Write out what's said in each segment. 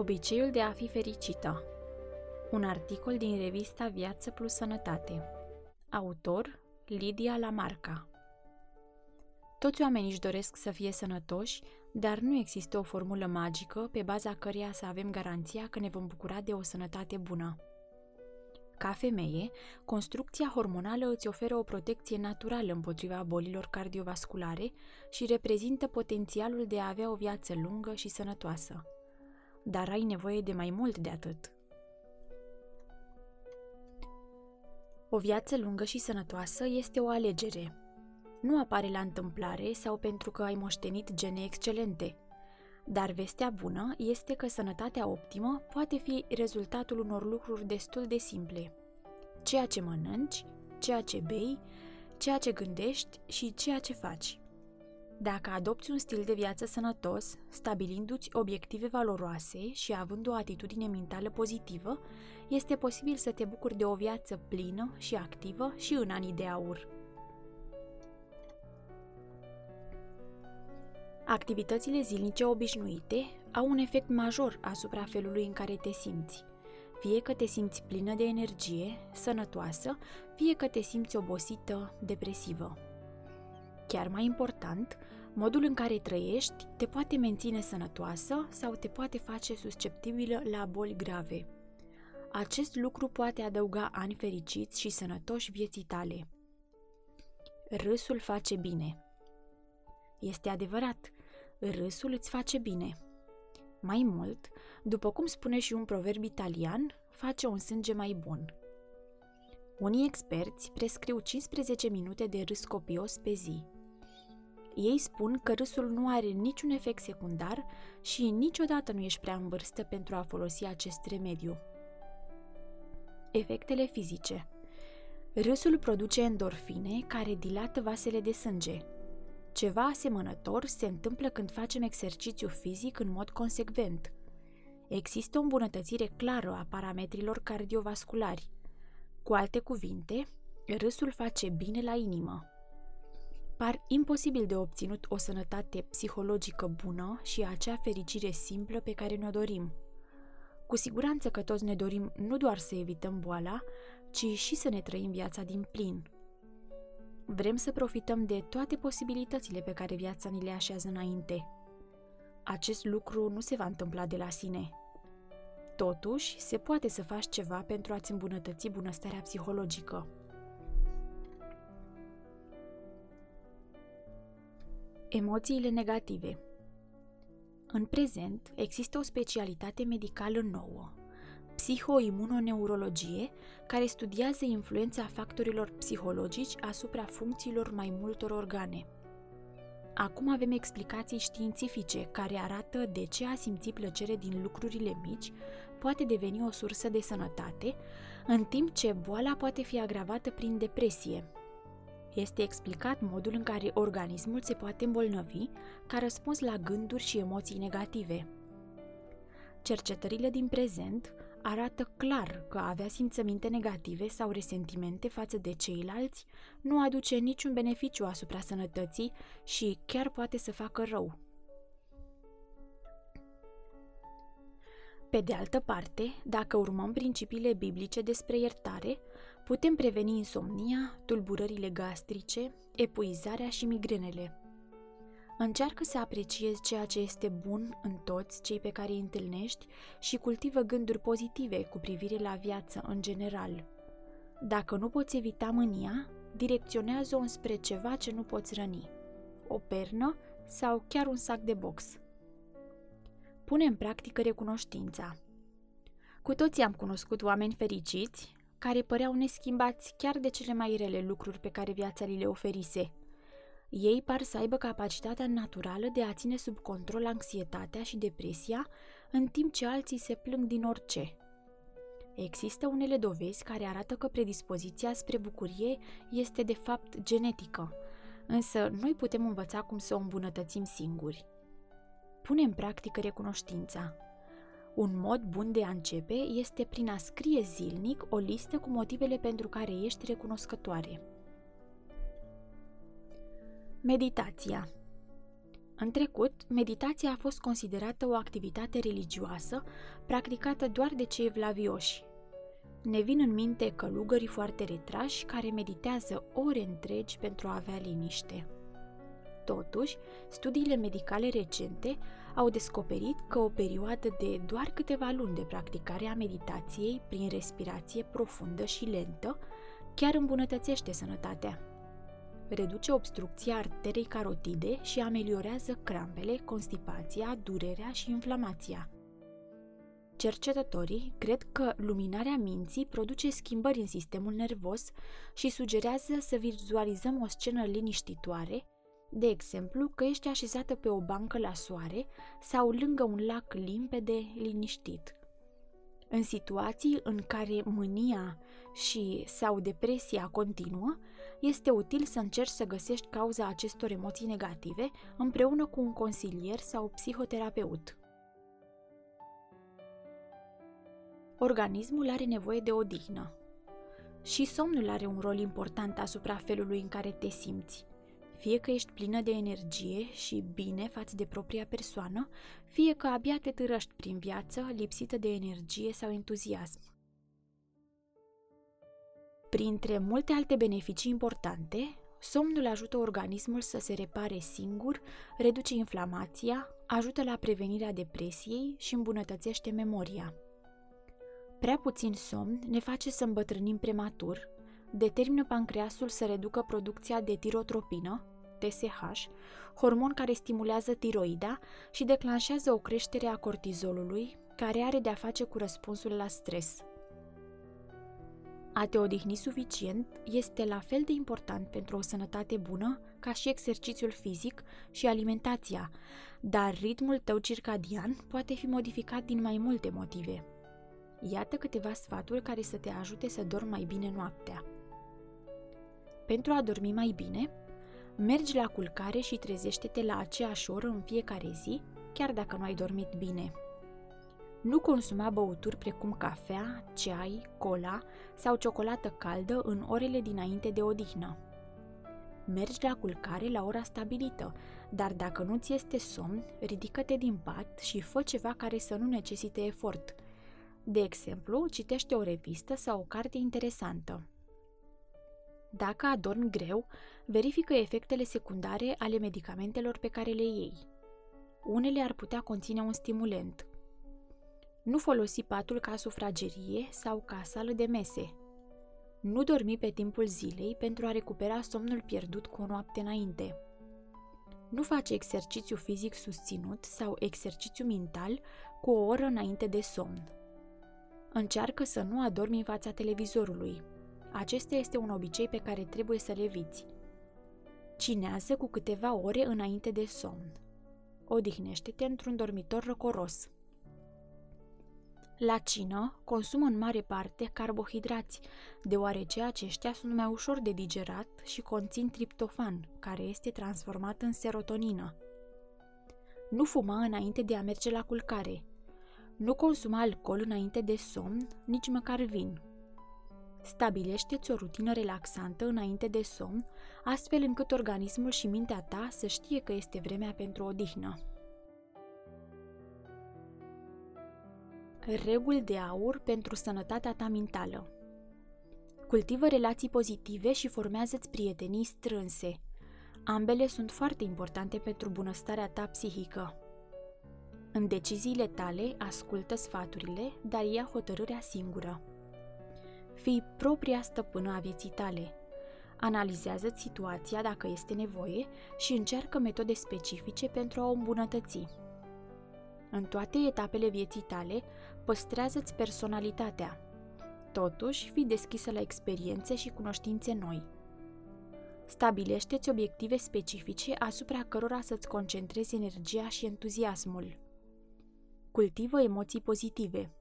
Obiceiul de a fi fericită. Un articol din revista Viață plus Sănătate. Autor Lidia Lamarca. Toți oamenii își doresc să fie sănătoși, dar nu există o formulă magică pe baza căreia să avem garanția că ne vom bucura de o sănătate bună. Ca femeie, construcția hormonală îți oferă o protecție naturală împotriva bolilor cardiovasculare și reprezintă potențialul de a avea o viață lungă și sănătoasă dar ai nevoie de mai mult de atât. O viață lungă și sănătoasă este o alegere. Nu apare la întâmplare sau pentru că ai moștenit gene excelente. Dar vestea bună este că sănătatea optimă poate fi rezultatul unor lucruri destul de simple. Ceea ce mănânci, ceea ce bei, ceea ce gândești și ceea ce faci. Dacă adopți un stil de viață sănătos, stabilindu-ți obiective valoroase și având o atitudine mentală pozitivă, este posibil să te bucuri de o viață plină și activă și în anii de aur. Activitățile zilnice obișnuite au un efect major asupra felului în care te simți. Fie că te simți plină de energie, sănătoasă, fie că te simți obosită, depresivă. Chiar mai important, modul în care trăiești te poate menține sănătoasă sau te poate face susceptibilă la boli grave. Acest lucru poate adăuga ani fericiți și sănătoși vieții tale. Râsul face bine. Este adevărat, râsul îți face bine. Mai mult, după cum spune și un proverb italian, face un sânge mai bun. Unii experți prescriu 15 minute de râs copios pe zi. Ei spun că râsul nu are niciun efect secundar și niciodată nu ești prea în vârstă pentru a folosi acest remediu. Efectele fizice Râsul produce endorfine care dilată vasele de sânge. Ceva asemănător se întâmplă când facem exercițiu fizic în mod consecvent. Există o îmbunătățire clară a parametrilor cardiovasculari. Cu alte cuvinte, râsul face bine la inimă par imposibil de obținut o sănătate psihologică bună și acea fericire simplă pe care ne-o dorim. Cu siguranță că toți ne dorim nu doar să evităm boala, ci și să ne trăim viața din plin. Vrem să profităm de toate posibilitățile pe care viața ni le așează înainte. Acest lucru nu se va întâmpla de la sine. Totuși, se poate să faci ceva pentru a-ți îmbunătăți bunăstarea psihologică. Emoțiile negative În prezent, există o specialitate medicală nouă, psihoimunoneurologie, care studiază influența factorilor psihologici asupra funcțiilor mai multor organe. Acum avem explicații științifice care arată de ce a simți plăcere din lucrurile mici poate deveni o sursă de sănătate, în timp ce boala poate fi agravată prin depresie, este explicat modul în care organismul se poate îmbolnăvi ca răspuns la gânduri și emoții negative. Cercetările din prezent arată clar că a avea simțăminte negative sau resentimente față de ceilalți nu aduce niciun beneficiu asupra sănătății și chiar poate să facă rău. Pe de altă parte, dacă urmăm principiile biblice despre iertare, Putem preveni insomnia, tulburările gastrice, epuizarea și migrenele. Încearcă să apreciezi ceea ce este bun în toți cei pe care îi întâlnești și cultivă gânduri pozitive cu privire la viață în general. Dacă nu poți evita mânia, direcționează-o spre ceva ce nu poți răni. O pernă sau chiar un sac de box. Pune în practică recunoștința. Cu toții am cunoscut oameni fericiți care păreau neschimbați chiar de cele mai rele lucruri pe care viața li le oferise. Ei par să aibă capacitatea naturală de a ține sub control anxietatea și depresia, în timp ce alții se plâng din orice. Există unele dovezi care arată că predispoziția spre bucurie este de fapt genetică, însă noi putem învăța cum să o îmbunătățim singuri. Pune în practică recunoștința. Un mod bun de a începe este prin a scrie zilnic o listă cu motivele pentru care ești recunoscătoare. Meditația În trecut, meditația a fost considerată o activitate religioasă practicată doar de cei vlavioși. Ne vin în minte călugării foarte retrași care meditează ore întregi pentru a avea liniște. Totuși, studiile medicale recente au descoperit că o perioadă de doar câteva luni de practicare a meditației prin respirație profundă și lentă chiar îmbunătățește sănătatea. Reduce obstrucția arterei carotide și ameliorează crampele, constipația, durerea și inflamația. Cercetătorii cred că luminarea minții produce schimbări în sistemul nervos și sugerează să vizualizăm o scenă liniștitoare de exemplu, că ești așezată pe o bancă la soare sau lângă un lac limpede, liniștit. În situații în care mânia și sau depresia continuă, este util să încerci să găsești cauza acestor emoții negative împreună cu un consilier sau psihoterapeut. Organismul are nevoie de odihnă. Și somnul are un rol important asupra felului în care te simți fie că ești plină de energie și bine față de propria persoană, fie că abia te târăști prin viață, lipsită de energie sau entuziasm. Printre multe alte beneficii importante, somnul ajută organismul să se repare singur, reduce inflamația, ajută la prevenirea depresiei și îmbunătățește memoria. Prea puțin somn ne face să îmbătrânim prematur, determină pancreasul să reducă producția de tirotropină, TSH, hormon care stimulează tiroida și declanșează o creștere a cortizolului, care are de-a face cu răspunsul la stres. A te odihni suficient este la fel de important pentru o sănătate bună ca și exercițiul fizic și alimentația, dar ritmul tău circadian poate fi modificat din mai multe motive. Iată câteva sfaturi care să te ajute să dormi mai bine noaptea. Pentru a dormi mai bine, mergi la culcare și trezește-te la aceeași oră în fiecare zi, chiar dacă nu ai dormit bine. Nu consuma băuturi precum cafea, ceai, cola sau ciocolată caldă în orele dinainte de odihnă. Mergi la culcare la ora stabilită, dar dacă nu ți este somn, ridică-te din pat și fă ceva care să nu necesite efort. De exemplu, citește o revistă sau o carte interesantă. Dacă adormi greu, verifică efectele secundare ale medicamentelor pe care le iei. Unele ar putea conține un stimulent. Nu folosi patul ca sufragerie sau ca sală de mese. Nu dormi pe timpul zilei pentru a recupera somnul pierdut cu o noapte înainte. Nu face exercițiu fizic susținut sau exercițiu mental cu o oră înainte de somn. Încearcă să nu adormi în fața televizorului, acesta este un obicei pe care trebuie să le eviți. Cinează cu câteva ore înainte de somn. Odihnește-te într-un dormitor răcoros. La cină, consumă în mare parte carbohidrați, deoarece aceștia sunt mai ușor de digerat și conțin triptofan, care este transformat în serotonină. Nu fuma înainte de a merge la culcare. Nu consuma alcool înainte de somn, nici măcar vin, Stabilește-ți o rutină relaxantă înainte de somn, astfel încât organismul și mintea ta să știe că este vremea pentru odihnă. Reguli de aur pentru sănătatea ta mentală Cultivă relații pozitive și formează-ți prietenii strânse. Ambele sunt foarte importante pentru bunăstarea ta psihică. În deciziile tale, ascultă sfaturile, dar ia hotărârea singură. Fii propria stăpână a vieții tale. Analizează situația dacă este nevoie și încearcă metode specifice pentru a o îmbunătăți. În toate etapele vieții tale, păstrează-ți personalitatea. Totuși, fii deschisă la experiențe și cunoștințe noi. Stabilește-ți obiective specifice asupra cărora să-ți concentrezi energia și entuziasmul. Cultivă emoții pozitive.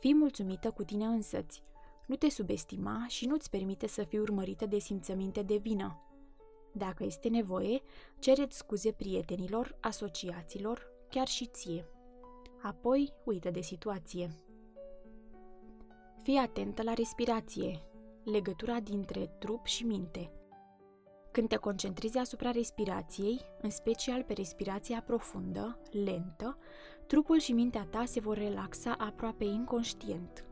Fii mulțumită cu tine însăți nu te subestima și nu-ți permite să fii urmărită de simțăminte de vină. Dacă este nevoie, cereți scuze prietenilor, asociaților, chiar și ție. Apoi, uită de situație. Fii atentă la respirație, legătura dintre trup și minte. Când te concentrezi asupra respirației, în special pe respirația profundă, lentă, trupul și mintea ta se vor relaxa aproape inconștient.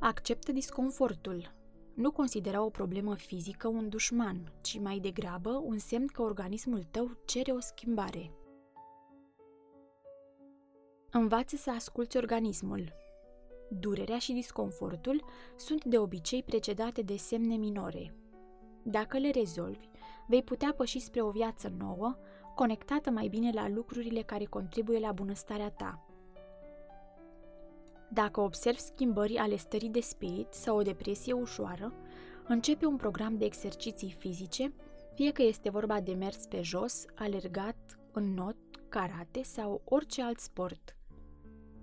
Acceptă disconfortul. Nu considera o problemă fizică un dușman, ci mai degrabă un semn că organismul tău cere o schimbare. Învață să asculți organismul. Durerea și disconfortul sunt de obicei precedate de semne minore. Dacă le rezolvi, vei putea păși spre o viață nouă, conectată mai bine la lucrurile care contribuie la bunăstarea ta. Dacă observi schimbări ale stării de spirit sau o depresie ușoară, începe un program de exerciții fizice, fie că este vorba de mers pe jos, alergat, în not, karate sau orice alt sport.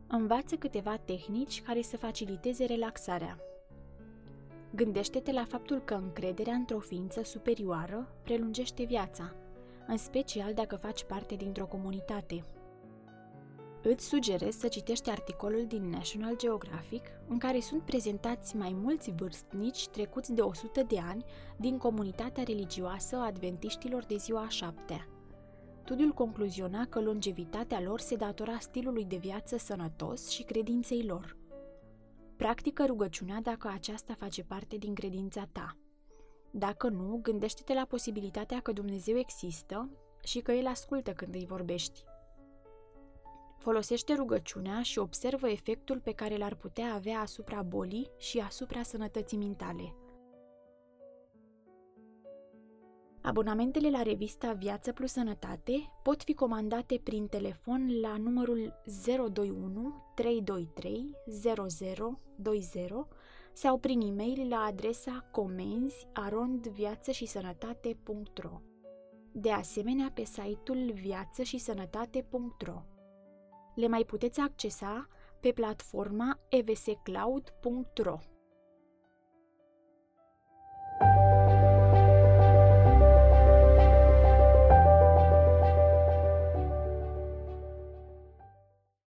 Învață câteva tehnici care să faciliteze relaxarea. Gândește-te la faptul că încrederea într-o ființă superioară prelungește viața, în special dacă faci parte dintr-o comunitate. Îți sugerez să citești articolul din National Geographic în care sunt prezentați mai mulți vârstnici trecuți de 100 de ani din comunitatea religioasă a adventiștilor de ziua a șaptea. Studiul concluziona că longevitatea lor se datora stilului de viață sănătos și credinței lor. Practică rugăciunea dacă aceasta face parte din credința ta. Dacă nu, gândește-te la posibilitatea că Dumnezeu există și că El ascultă când îi vorbești. Folosește rugăciunea și observă efectul pe care l-ar putea avea asupra bolii și asupra sănătății mentale. Abonamentele la revista Viață plus Sănătate pot fi comandate prin telefon la numărul 021 323 0020 sau prin e-mail la adresa comenzi arondviață-și-sănătate.ro De asemenea, pe site-ul viață-și-sănătate.ro Le mai puteți accesa pe platforma evscloud.ro